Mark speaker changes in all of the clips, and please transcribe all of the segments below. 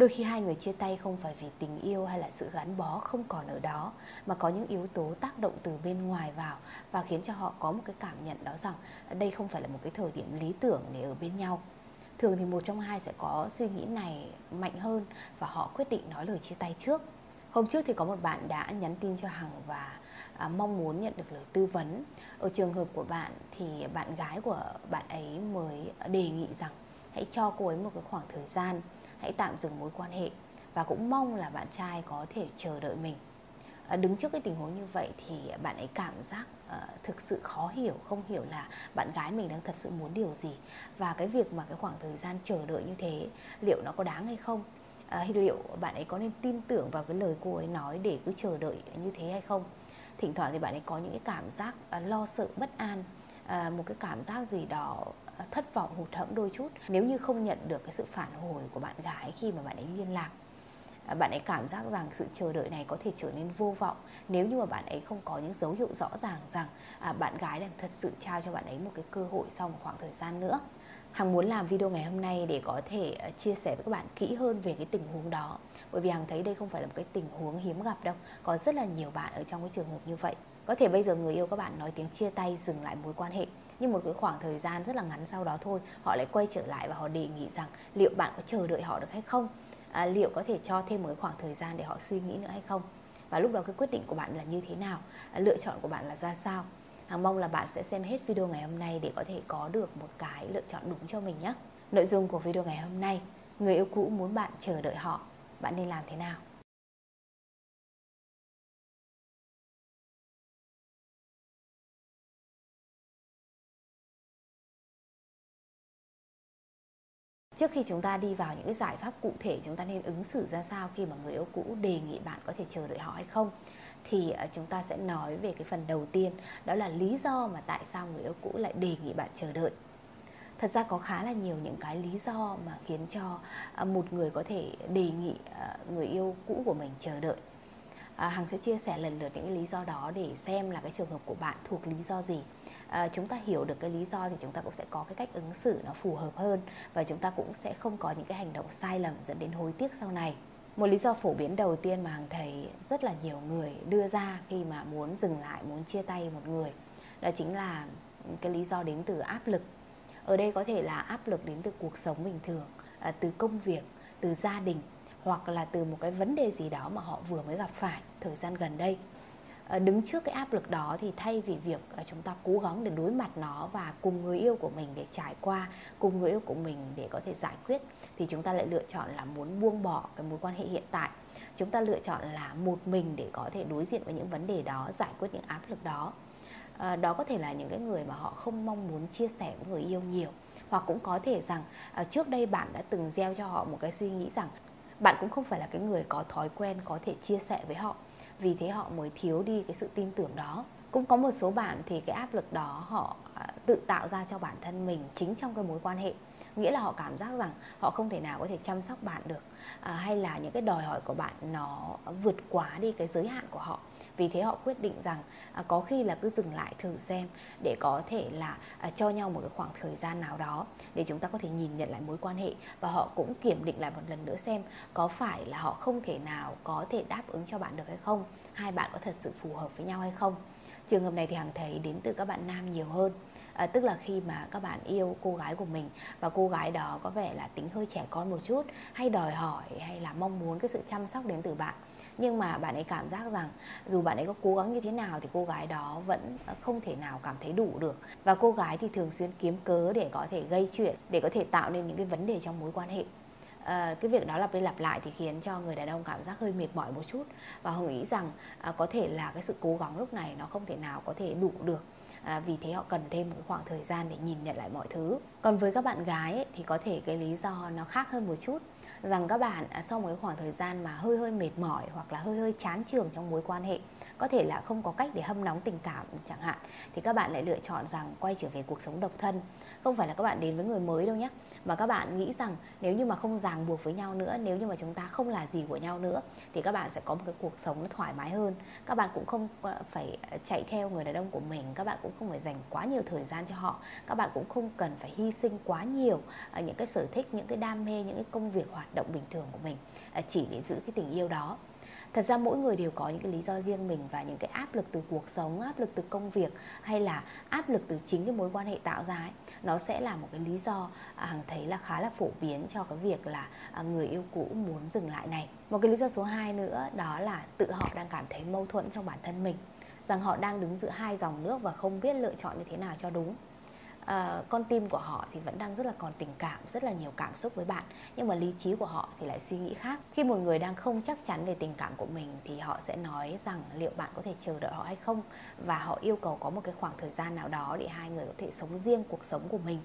Speaker 1: Đôi khi hai người chia tay không phải vì tình yêu hay là sự gắn bó không còn ở đó mà có những yếu tố tác động từ bên ngoài vào và khiến cho họ có một cái cảm nhận đó rằng đây không phải là một cái thời điểm lý tưởng để ở bên nhau. Thường thì một trong hai sẽ có suy nghĩ này mạnh hơn và họ quyết định nói lời chia tay trước. Hôm trước thì có một bạn đã nhắn tin cho Hằng và à, mong muốn nhận được lời tư vấn. Ở trường hợp của bạn thì bạn gái của bạn ấy mới đề nghị rằng hãy cho cô ấy một cái khoảng thời gian hãy tạm dừng mối quan hệ và cũng mong là bạn trai có thể chờ đợi mình. À, đứng trước cái tình huống như vậy thì bạn ấy cảm giác uh, thực sự khó hiểu không hiểu là bạn gái mình đang thật sự muốn điều gì. Và cái việc mà cái khoảng thời gian chờ đợi như thế liệu nó có đáng hay không? À, liệu bạn ấy có nên tin tưởng vào cái lời cô ấy nói để cứ chờ đợi như thế hay không? Thỉnh thoảng thì bạn ấy có những cái cảm giác uh, lo sợ bất an uh, một cái cảm giác gì đó Ờ, thất vọng hụt hẫng đôi chút. Nếu như không nhận được cái sự phản hồi của bạn gái khi mà bạn ấy liên lạc ờ, bạn ấy cảm giác rằng sự chờ đợi này có thể trở nên vô vọng. Nếu như mà bạn ấy không có những dấu hiệu rõ ràng rằng à, bạn gái đang thật sự trao cho bạn ấy một cái cơ hội sau một khoảng thời gian nữa. Hằng muốn làm video ngày hôm nay để có thể ờ, chia sẻ với các bạn kỹ hơn về cái tình huống đó. Bởi vì Hằng thấy đây không phải là một cái tình huống hiếm gặp đâu. Có rất là nhiều bạn ở trong cái trường hợp như vậy. Có thể bây giờ người yêu các bạn nói tiếng chia tay dừng lại mối quan hệ nhưng một cái khoảng thời gian rất là ngắn sau đó thôi họ lại quay trở lại và họ đề nghị rằng liệu bạn có chờ đợi họ được hay không? À, liệu có thể cho thêm một cái khoảng thời gian để họ suy nghĩ nữa hay không? Và lúc đó cái quyết định của bạn là như thế nào? À, lựa chọn của bạn là ra sao? Hằng mong là bạn sẽ xem hết video ngày hôm nay để có thể có được một cái lựa chọn đúng cho mình nhé. Nội dung của video ngày hôm nay người yêu cũ muốn bạn chờ đợi họ bạn nên làm thế nào? Trước khi chúng ta đi vào những cái giải pháp cụ thể chúng ta nên ứng xử ra sao khi mà người yêu cũ đề nghị bạn có thể chờ đợi họ hay không, thì ờ, chúng ta sẽ nói về cái phần đầu tiên, đó là lý do mà tại sao người yêu cũ lại đề nghị bạn chờ đợi. Thật ra có khá là nhiều những cái lý do mà khiến cho ờ, một người có thể đề nghị ờ, người yêu cũ của mình chờ đợi. À, Hằng sẽ chia sẻ lần lượt những cái lý do đó để xem là cái trường hợp của bạn thuộc lý do gì à, chúng ta hiểu được cái lý do thì chúng ta cũng sẽ có cái cách ứng xử nó phù hợp hơn và chúng ta cũng sẽ không có những cái hành động sai lầm dẫn đến hối tiếc sau này. Một lý do phổ biến đầu tiên mà hằng thấy rất là nhiều người đưa ra khi mà muốn dừng lại muốn chia tay một người đó chính là cái lý do đến từ áp lực. Ở đây có thể là áp lực đến từ cuộc sống bình thường à, từ công việc từ gia đình hoặc là từ một cái vấn đề gì đó mà họ vừa mới gặp phải thời gian gần đây. Ờ, đứng trước cái áp lực đó thì thay vì việc ờ, chúng ta cố gắng để đối mặt nó và cùng người yêu của mình để trải qua cùng người yêu của mình để có thể giải quyết thì chúng ta lại lựa chọn là muốn buông bỏ cái mối quan hệ hiện tại. Chúng ta lựa chọn là một mình để có thể đối diện với những vấn đề đó giải quyết những áp lực đó. À, đó có thể là những cái người mà họ không mong muốn chia sẻ với người yêu nhiều. Hoặc cũng có thể rằng à, trước đây bạn đã từng gieo cho họ một cái suy nghĩ rằng bạn cũng không phải là cái người có thói quen có thể chia sẻ với họ vì thế họ mới thiếu đi cái sự tin tưởng đó. Cũng có một số bạn thì cái áp lực đó họ à, tự tạo ra cho bản thân mình chính trong cái mối quan hệ. Nghĩa là họ cảm giác rằng họ không thể nào có thể chăm sóc bạn được à, hay là những cái đòi hỏi của bạn nó vượt quá đi cái giới hạn của họ vì thế họ quyết định rằng à, có khi là cứ dừng lại thử xem để có thể là à, cho nhau một cái khoảng thời gian nào đó để chúng ta có thể nhìn nhận lại mối quan hệ. Và họ cũng kiểm định lại một lần nữa xem có phải là họ không thể nào có thể đáp ứng cho bạn được hay không hai bạn có thật sự phù hợp với nhau hay không. Trường hợp này thì hằng thấy đến từ các bạn nam nhiều hơn à, tức là khi mà các bạn yêu cô gái của mình và cô gái đó có vẻ là tính hơi trẻ con một chút hay đòi hỏi hay là mong muốn cái sự chăm sóc đến từ bạn nhưng mà bạn ấy cảm giác rằng dù bạn ấy có cố gắng như thế nào thì cô gái đó vẫn không thể nào cảm thấy đủ được. Và cô gái thì thường xuyên kiếm cớ để có thể gây chuyện để có thể tạo nên những cái vấn đề trong mối quan hệ. À, cái việc đó lặp đi lặp lại thì khiến cho người đàn ông cảm giác hơi mệt mỏi một chút. Và họ nghĩ rằng à, có thể là cái sự cố gắng lúc này nó không thể nào có thể đủ được. À, vì thế họ cần thêm một khoảng thời gian để nhìn nhận lại mọi thứ. Còn với các bạn gái ấy, thì có thể cái lý do nó khác hơn một chút rằng các bạn à, sau một cái khoảng thời gian mà hơi hơi mệt mỏi hoặc là hơi hơi chán trường trong mối quan hệ, có thể là không có cách để hâm nóng tình cảm chẳng hạn, thì các bạn lại lựa chọn rằng quay trở về cuộc sống độc thân. Không phải là các bạn đến với người mới đâu nhé mà các bạn nghĩ rằng nếu như mà không ràng buộc với nhau nữa, nếu như mà chúng ta không là gì của nhau nữa, thì các bạn sẽ có một cái cuộc sống nó thoải mái hơn. Các bạn cũng không ờ, phải ờ, chạy theo người đàn ông của mình, các bạn cũng không phải dành quá nhiều thời gian cho họ. Các bạn cũng không cần phải hy sinh quá nhiều ờ, những cái sở thích, những cái đam mê, những cái công việc, hoạt động bình thường của mình chỉ để giữ cái tình yêu đó thật ra mỗi người đều có những cái lý do riêng mình và những cái áp lực từ cuộc sống, áp lực từ công việc hay là áp lực từ chính cái mối quan hệ tạo ra ấy. Nó sẽ là một cái lý do à, hằng thấy là khá là phổ biến cho cái việc là à, người yêu cũ muốn dừng lại này. Một cái lý do số 2 nữa đó là tự họ đang cảm thấy mâu thuẫn trong bản thân mình, rằng họ đang đứng giữa hai dòng nước và không biết lựa chọn như thế nào cho đúng uh, con tim của họ thì vẫn đang rất là còn tình cảm rất là nhiều cảm xúc với bạn. Nhưng mà lý trí của họ thì lại suy nghĩ khác. Khi một người đang không chắc chắn về tình cảm của mình thì họ sẽ nói rằng liệu bạn có thể chờ đợi họ hay không? Và họ yêu cầu có một cái khoảng thời gian nào đó để hai người có thể sống riêng cuộc sống của mình.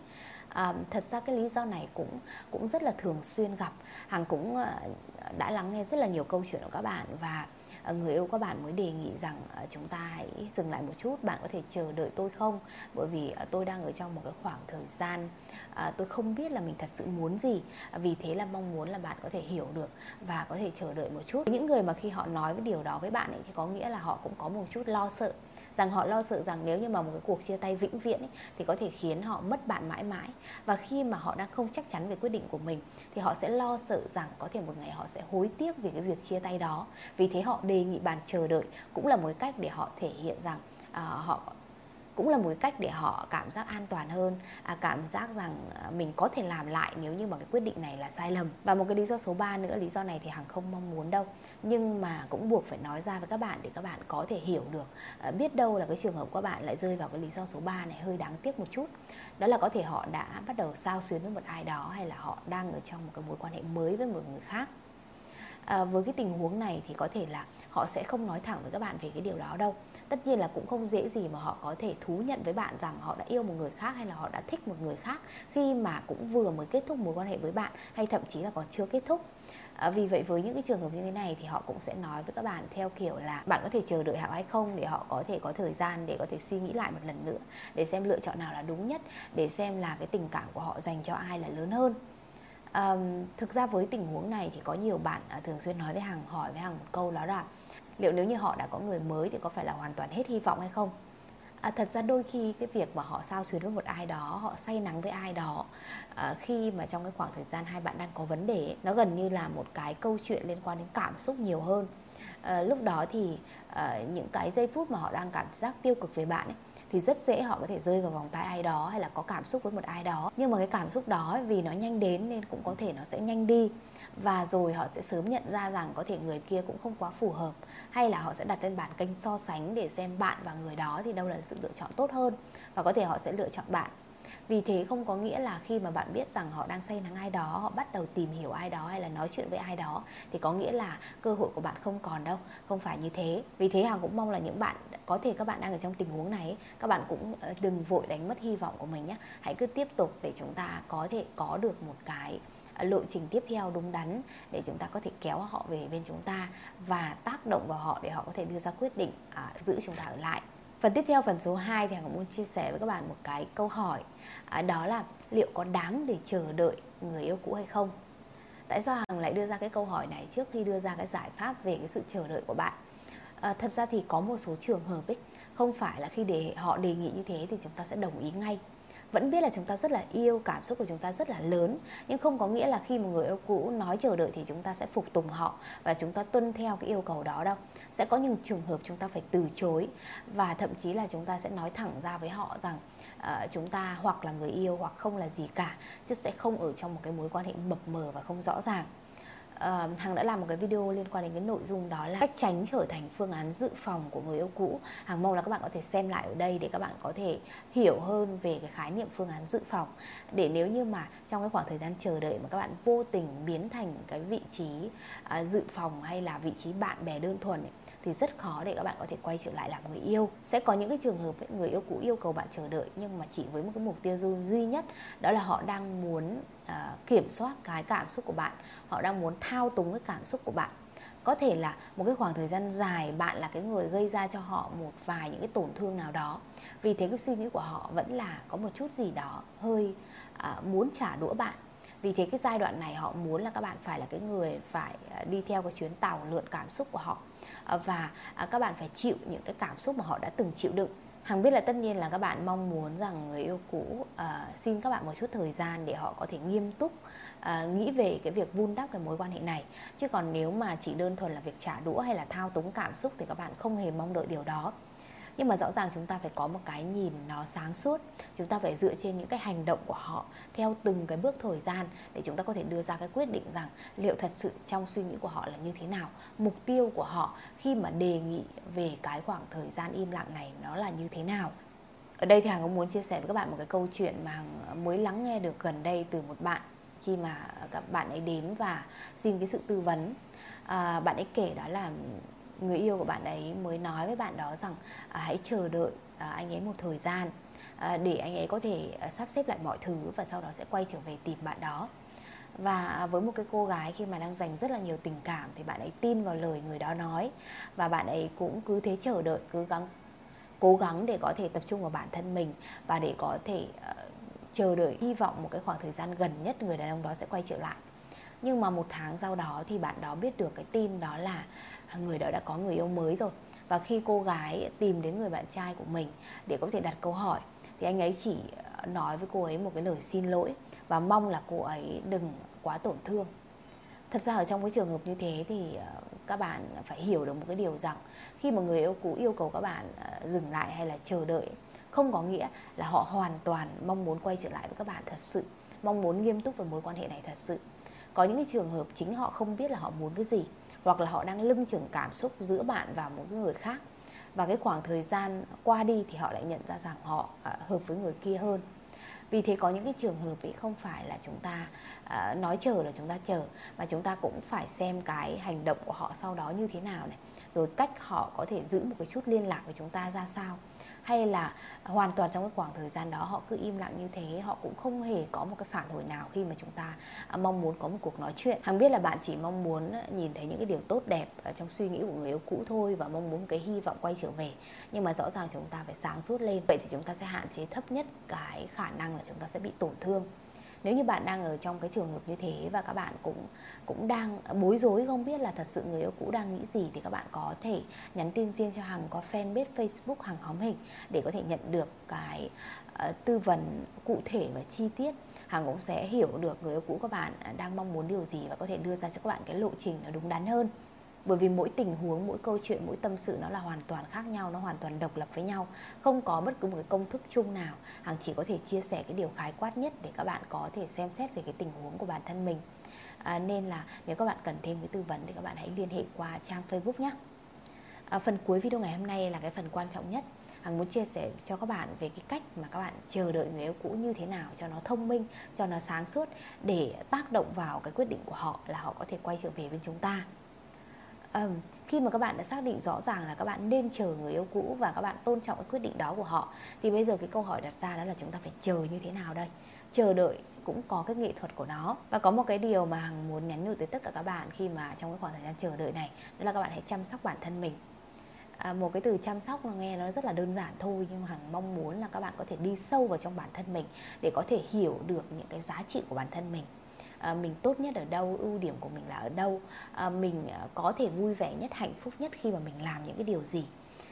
Speaker 1: À, thật ra cái lý do này cũng cũng rất là thường xuyên gặp. Hằng cũng ờ, đã lắng nghe rất là nhiều câu chuyện của các bạn và Ờ, người yêu các bạn mới đề nghị rằng ờ, chúng ta hãy dừng lại một chút, bạn có thể chờ đợi tôi không? Bởi vì ờ, tôi đang ở trong một cái khoảng thời gian à, tôi không biết là mình thật sự muốn gì. Vì thế là mong muốn là bạn có thể hiểu được và có thể chờ đợi một chút. Những người mà khi họ nói với điều đó với bạn ấy thì có nghĩa là họ cũng có một chút lo sợ rằng họ lo sợ rằng nếu như mà một cái cuộc chia tay vĩnh viễn ấy, thì có thể khiến họ mất bạn mãi mãi. Và khi mà họ đang không chắc chắn về quyết định của mình thì họ sẽ lo sợ rằng có thể một ngày họ sẽ hối tiếc vì cái việc chia tay đó. Vì thế họ đề nghị bạn chờ đợi cũng là một cái cách để họ thể hiện rằng à, họ cũng là một cái cách để họ cảm giác an toàn hơn à, cảm giác rằng à, mình có thể làm lại nếu như mà cái quyết định này là sai lầm. Và một cái lý do số 3 nữa lý do này thì hàng không mong muốn đâu. Nhưng mà cũng buộc phải nói ra với các bạn để các bạn có thể hiểu được à, biết đâu là cái trường hợp của các bạn lại rơi vào cái lý do số 3 này hơi đáng tiếc một chút. Đó là có thể họ đã bắt đầu sao xuyến với một ai đó hay là họ đang ở trong một cái mối quan hệ mới với một người khác. À, với cái tình huống này thì có thể là họ sẽ không nói thẳng với các bạn về cái điều đó đâu tất nhiên là cũng không dễ gì mà họ có thể thú nhận với bạn rằng họ đã yêu một người khác hay là họ đã thích một người khác khi mà cũng vừa mới kết thúc mối quan hệ với bạn hay thậm chí là còn chưa kết thúc. À, vì vậy với những cái trường hợp như thế này thì họ cũng sẽ nói với các bạn theo kiểu là bạn có thể chờ đợi họ hay không để họ có thể có thời gian để có thể suy nghĩ lại một lần nữa để xem lựa chọn nào là đúng nhất để xem là cái tình cảm của họ dành cho ai là lớn hơn. À, thực ra với tình huống này thì có nhiều bạn à, thường xuyên nói với hằng hỏi với hằng một câu đó là liệu nếu như họ đã có người mới thì có phải là hoàn toàn hết hy vọng hay không? À, thật ra đôi khi cái việc mà họ sao xuyến với một ai đó họ say nắng với ai đó à, khi mà trong cái khoảng thời gian hai bạn đang có vấn đề nó gần như là một cái câu chuyện liên quan đến cảm xúc nhiều hơn. À, lúc đó thì à, những cái giây phút mà họ đang cảm giác tiêu cực về bạn ấy thì rất dễ họ có thể rơi vào vòng tay ai đó hay là có cảm xúc với một ai đó. Nhưng mà cái cảm xúc đó vì nó nhanh đến nên cũng có thể nó sẽ nhanh đi và rồi họ sẽ sớm nhận ra rằng có thể người kia cũng không quá phù hợp, hay là họ sẽ đặt lên bản kênh so sánh để xem bạn và người đó thì đâu là sự lựa chọn tốt hơn và có thể họ sẽ lựa chọn bạn. Vì thế không có nghĩa là khi mà bạn biết rằng họ đang say nắng ai đó, họ bắt đầu tìm hiểu ai đó hay là nói chuyện với ai đó, thì có nghĩa là cơ hội của bạn không còn đâu, không phải như thế. Vì thế hằng cũng mong là những bạn, có thể các bạn đang ở trong tình huống này các bạn cũng ờ, đừng vội đánh mất hy vọng của mình nhé hãy cứ tiếp tục để chúng ta có thể có được một cái lộ trình tiếp theo đúng đắn để chúng ta có thể kéo họ về bên chúng ta và tác động vào họ để họ có thể đưa ra quyết định à, giữ chúng ta ở lại Phần tiếp theo phần số 2 thì Hằng muốn chia sẻ với các bạn một cái câu hỏi à, Đó là liệu có đáng để chờ đợi người yêu cũ hay không? Tại sao Hằng lại đưa ra cái câu hỏi này trước khi đưa ra cái giải pháp về cái sự chờ đợi của bạn? À, thật ra thì có một số trường hợp ấy Không phải là khi để họ đề nghị như thế thì chúng ta sẽ đồng ý ngay vẫn biết là chúng ta rất là yêu cảm xúc của chúng ta rất là lớn nhưng không có nghĩa là khi một người yêu cũ nói chờ đợi thì chúng ta sẽ phục tùng họ và chúng ta tuân theo cái yêu cầu đó đâu. Sẽ có những trường hợp chúng ta phải từ chối và thậm chí là chúng ta sẽ nói thẳng ra với họ rằng uh, chúng ta hoặc là người yêu hoặc không là gì cả chứ sẽ không ở trong một cái mối quan hệ mập mờ và không rõ ràng uh, Hằng đã làm một cái video liên quan đến cái nội dung đó là cách tránh trở thành phương án dự phòng của người yêu cũ. Hằng mong là các bạn có thể xem lại ở đây để các bạn có thể hiểu hơn về cái khái niệm phương án dự phòng. Để nếu như mà trong cái khoảng thời gian chờ đợi mà các bạn vô tình biến thành cái vị trí uh, dự phòng hay là vị trí bạn bè đơn thuần ấy, thì rất khó để các bạn có thể quay trở lại làm người yêu. Sẽ có những cái trường hợp ấy, người yêu cũ yêu cầu bạn chờ đợi nhưng mà chỉ với một cái mục tiêu duy nhất đó là họ đang muốn à, kiểm soát cái cảm xúc của bạn. Họ đang muốn thao túng cái cảm xúc của bạn. Có thể là một cái khoảng thời gian dài bạn là cái người gây ra cho họ một vài những cái tổn thương nào đó. Vì thế cái suy nghĩ của họ vẫn là có một chút gì đó hơi à, muốn trả đũa bạn. Vì thế cái giai đoạn này họ muốn là các bạn phải là cái người phải à, đi theo cái chuyến tàu lượn cảm xúc của họ. Ờ, và à, các bạn phải chịu những cái cảm xúc mà họ đã từng chịu đựng. Hằng biết là tất nhiên là các bạn mong muốn rằng người yêu cũ uh, xin các bạn một chút thời gian để họ có thể nghiêm túc uh, nghĩ về cái việc vun đắp cái mối quan hệ này. Chứ còn nếu mà chỉ đơn thuần là việc trả đũa hay là thao túng cảm xúc thì các bạn không hề mong đợi điều đó nhưng mà rõ ràng chúng ta phải có một cái nhìn nó sáng suốt. Chúng ta phải dựa trên những cái hành động của họ theo từng cái bước thời gian để chúng ta có thể đưa ra cái quyết định rằng liệu thật sự trong suy nghĩ của họ là như thế nào mục tiêu của họ khi mà đề nghị về cái khoảng thời gian im lặng này nó là như thế nào. Ở đây thì hằng cũng muốn chia sẻ với các bạn một cái câu chuyện mà hằng mới lắng nghe được gần đây từ một bạn khi mà các bạn ấy đến và xin cái sự tư vấn. À, bạn ấy kể đó là người yêu của bạn ấy mới nói với bạn đó rằng à, hãy chờ đợi à, anh ấy một thời gian à, để anh ấy có thể à, sắp xếp lại mọi thứ và sau đó sẽ quay trở về tìm bạn đó. Và với một cái cô gái khi mà đang dành rất là nhiều tình cảm thì bạn ấy tin vào lời người đó nói và bạn ấy cũng cứ thế chờ đợi cứ gắng cố gắng để có thể tập trung vào bản thân mình và để có thể uh, chờ đợi hy vọng một cái khoảng thời gian gần nhất người đàn ông đó sẽ quay trở lại. Nhưng mà một tháng sau đó thì bạn đó biết được cái tin đó là người đó đã có người yêu mới rồi. Và khi cô gái tìm đến người bạn trai của mình để có thể đặt câu hỏi, thì anh ấy chỉ nói với cô ấy một cái lời xin lỗi và mong là cô ấy đừng quá tổn thương. Thật ra ở trong cái trường hợp như thế thì ờ, các bạn phải hiểu được một cái điều rằng khi mà người yêu cũ yêu cầu các bạn ờ, dừng lại hay là chờ đợi, không có nghĩa là họ hoàn toàn mong muốn quay trở lại với các bạn thật sự, mong muốn nghiêm túc với mối quan hệ này thật sự. Có những cái trường hợp chính họ không biết là họ muốn cái gì hoặc là họ đang lưng chừng cảm xúc giữa bạn và một người khác. Và cái khoảng thời gian qua đi thì họ lại nhận ra rằng họ à, hợp với người kia hơn. Vì thế có những cái trường hợp ấy không phải là chúng ta uh, nói chờ là chúng ta chờ mà chúng ta cũng phải xem cái hành động của họ sau đó như thế nào này. Rồi cách họ có thể giữ một cái chút liên lạc với chúng ta ra sao hay là hoàn toàn trong cái khoảng thời gian đó họ cứ im lặng như thế, họ cũng không hề có một cái phản hồi nào khi mà chúng ta à, mong muốn có một cuộc nói chuyện. Hằng biết là bạn chỉ mong muốn à, nhìn thấy những cái điều tốt đẹp trong suy nghĩ của người yêu cũ thôi và mong muốn một cái hy vọng quay trở về. Nhưng mà rõ ràng chúng ta phải sáng suốt lên. Vậy thì chúng ta sẽ hạn chế thấp nhất cái khả năng là chúng ta sẽ bị tổn thương nếu như bạn đang ở trong cái trường hợp như thế và các bạn cũng cũng đang bối rối không biết là thật sự người yêu cũ đang nghĩ gì thì các bạn có thể nhắn tin riêng cho hằng có fanpage facebook hằng hóm hình để có thể nhận được cái uh, tư vấn cụ thể và chi tiết. Hằng cũng sẽ hiểu được người yêu cũ các bạn đang mong muốn điều gì và có thể đưa ra cho các bạn cái lộ trình nó đúng đắn hơn bởi vì mỗi tình huống mỗi câu chuyện mỗi tâm sự nó là hoàn toàn khác nhau nó hoàn toàn độc lập với nhau. Không có bất cứ một cái công thức chung nào. Hằng chỉ có thể chia sẻ cái điều khái quát nhất để các bạn có thể xem xét về cái tình huống của bản thân mình. À, nên là nếu các bạn cần thêm cái tư vấn thì các bạn hãy liên hệ qua trang facebook nhé. À, phần cuối video ngày hôm nay là cái phần quan trọng nhất. Hằng muốn chia sẻ cho các bạn về cái cách mà các bạn chờ đợi người yêu cũ như thế nào cho nó thông minh, cho nó sáng suốt để tác động vào cái quyết định của họ là họ có thể quay trở về bên chúng ta um, khi mà các bạn đã xác định rõ ràng là các bạn nên chờ người yêu cũ và các bạn tôn trọng cái quyết định đó của họ thì bây giờ cái câu hỏi đặt ra đó là chúng ta phải chờ như thế nào đây? Chờ đợi cũng có cái nghệ thuật của nó. Và có một cái điều mà hằng muốn nhắn nhủ tới tất cả các bạn khi mà trong cái khoảng thời gian chờ đợi này đó là các bạn hãy chăm sóc bản thân mình. À, một cái từ chăm sóc nó nghe nó rất là đơn giản thôi nhưng mà hằng mong muốn là các bạn có thể đi sâu vào trong bản thân mình để có thể hiểu được những cái giá trị của bản thân mình à, mình tốt nhất ở đâu ưu điểm của mình là ở đâu? À, mình ờ, có thể vui vẻ nhất hạnh phúc nhất khi mà mình làm những cái điều gì?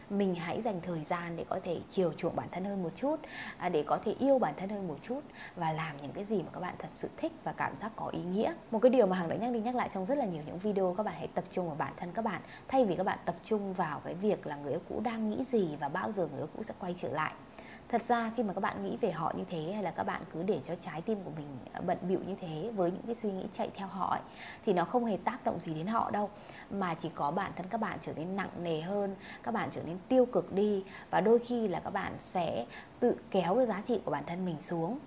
Speaker 1: Mình hãy dành thời gian để có thể chiều chuộng bản thân hơn một chút à, để có thể yêu bản thân hơn một chút và làm những cái gì mà các bạn thật sự thích và cảm giác có ý nghĩa. Một cái điều mà hằng đã nhắc đi nhắc lại trong rất là nhiều những video các bạn hãy tập trung vào bản thân các bạn. Thay vì các bạn tập trung vào cái việc là người yêu cũ đang nghĩ gì và bao giờ người yêu cũ sẽ quay trở lại thật ra khi mà các bạn nghĩ về họ như thế hay là các bạn cứ để cho trái tim của mình à, bận bịu như thế với những cái suy nghĩ chạy theo họ ấy, thì nó không hề tác động gì đến họ đâu. Mà chỉ có bản thân các bạn trở nên nặng nề hơn các bạn trở nên tiêu cực đi và đôi khi là các bạn sẽ tự kéo cái giá trị của bản thân mình xuống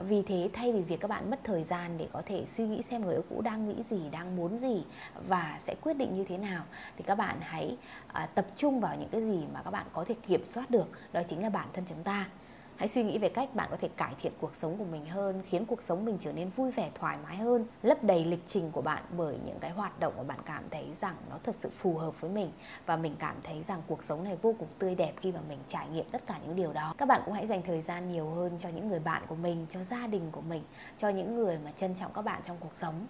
Speaker 1: vì thế thay vì việc các bạn mất thời gian để có thể suy nghĩ xem người yêu cũ đang nghĩ gì đang muốn gì và sẽ quyết định như thế nào thì các bạn hãy à, tập trung vào những cái gì mà các bạn có thể kiểm soát được đó chính là bản thân chúng ta hãy suy nghĩ về cách bạn có thể cải thiện cuộc sống của mình hơn, khiến cuộc sống mình trở nên vui vẻ, thoải mái hơn, lấp đầy lịch trình của bạn bởi những cái hoạt động mà bạn cảm thấy rằng nó thật sự phù hợp với mình. Và mình cảm thấy rằng cuộc sống này vô cùng tươi đẹp khi mà mình trải nghiệm tất cả những điều đó. Các bạn cũng hãy dành thời gian nhiều hơn cho những người bạn của mình, cho gia đình của mình, cho những người mà trân trọng các bạn trong cuộc sống.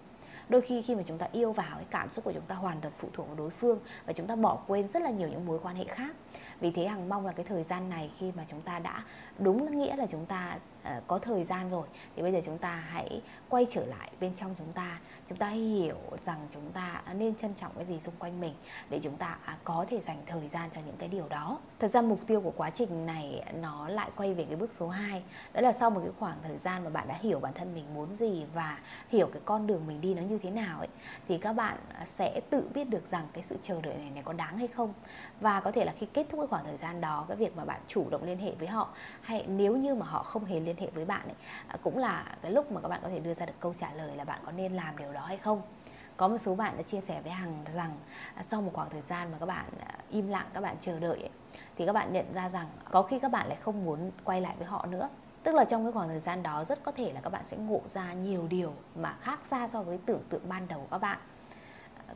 Speaker 1: Đôi khi khi mà chúng ta yêu vào, cái cảm xúc của chúng ta hoàn toàn phụ thuộc vào đối phương và chúng ta bỏ quên rất là nhiều những mối quan hệ khác vì thế hằng mong là cái thời gian này khi mà chúng ta đã đúng nghĩa là chúng ta uh, có thời gian rồi thì bây giờ chúng ta hãy quay trở lại bên trong chúng ta. Chúng ta hiểu rằng chúng ta nên trân trọng cái gì xung quanh mình để chúng ta à, có thể dành thời gian cho những cái điều đó. Thật ra mục tiêu của quá trình này nó lại quay về cái bước số 2 đó là sau một cái khoảng thời gian mà bạn đã hiểu bản thân mình muốn gì và hiểu cái con đường mình đi nó như thế nào ấy thì các bạn sẽ tự biết được rằng cái sự chờ đợi này, này có đáng hay không. Và có thể là khi kết thúc cái khoảng thời gian đó cái việc mà bạn chủ động liên hệ với họ hay nếu như mà họ không hề liên hệ với bạn ấy, à, cũng là cái lúc mà các bạn có thể đưa ra được câu trả lời là bạn có nên làm điều đó hay không. Có một số bạn đã chia sẻ với hằng rằng à, sau một khoảng thời gian mà các bạn à, im lặng các bạn chờ đợi ấy, thì các bạn nhận ra rằng có khi các bạn lại không muốn quay lại với họ nữa. Tức là trong cái khoảng thời gian đó rất có thể là các bạn sẽ ngộ ra nhiều điều mà khác xa so với tưởng tượng ban đầu của các bạn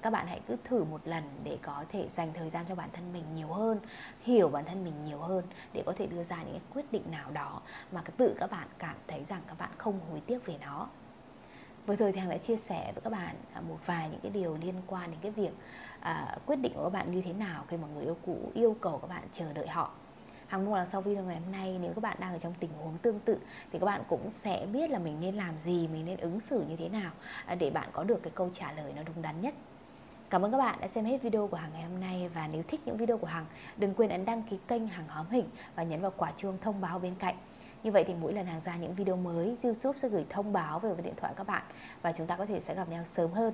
Speaker 1: các bạn hãy cứ thử một lần để có thể dành thời gian cho bản thân mình nhiều hơn hiểu bản thân mình nhiều hơn để có thể đưa ra những cái quyết định nào đó mà tự các bạn cảm thấy rằng các bạn không hối tiếc về nó vừa rồi thì hằng đã chia sẻ với các bạn à, một vài những cái điều liên quan đến cái việc à, quyết định của các bạn như thế nào khi mà người yêu cũ yêu cầu các bạn chờ đợi họ Hằng mong là sau video ngày hôm nay nếu các bạn đang ở trong tình huống tương tự thì các bạn cũng sẽ biết là mình nên làm gì, mình nên ứng xử như thế nào à, để bạn có được cái câu trả lời nó đúng đắn nhất. Cảm ơn các bạn đã xem hết video của Hằng ngày hôm nay và nếu thích những video của Hằng, đừng quên ấn đăng ký kênh Hằng Hóm Hình và nhấn vào quả chuông thông báo bên cạnh. Như vậy thì mỗi lần Hằng ra những video mới, YouTube sẽ gửi thông báo về điện thoại các bạn và chúng ta có thể sẽ gặp nhau sớm hơn.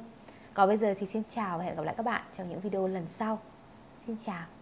Speaker 1: Còn bây giờ thì xin chào và hẹn gặp lại các bạn trong những video lần sau. Xin chào.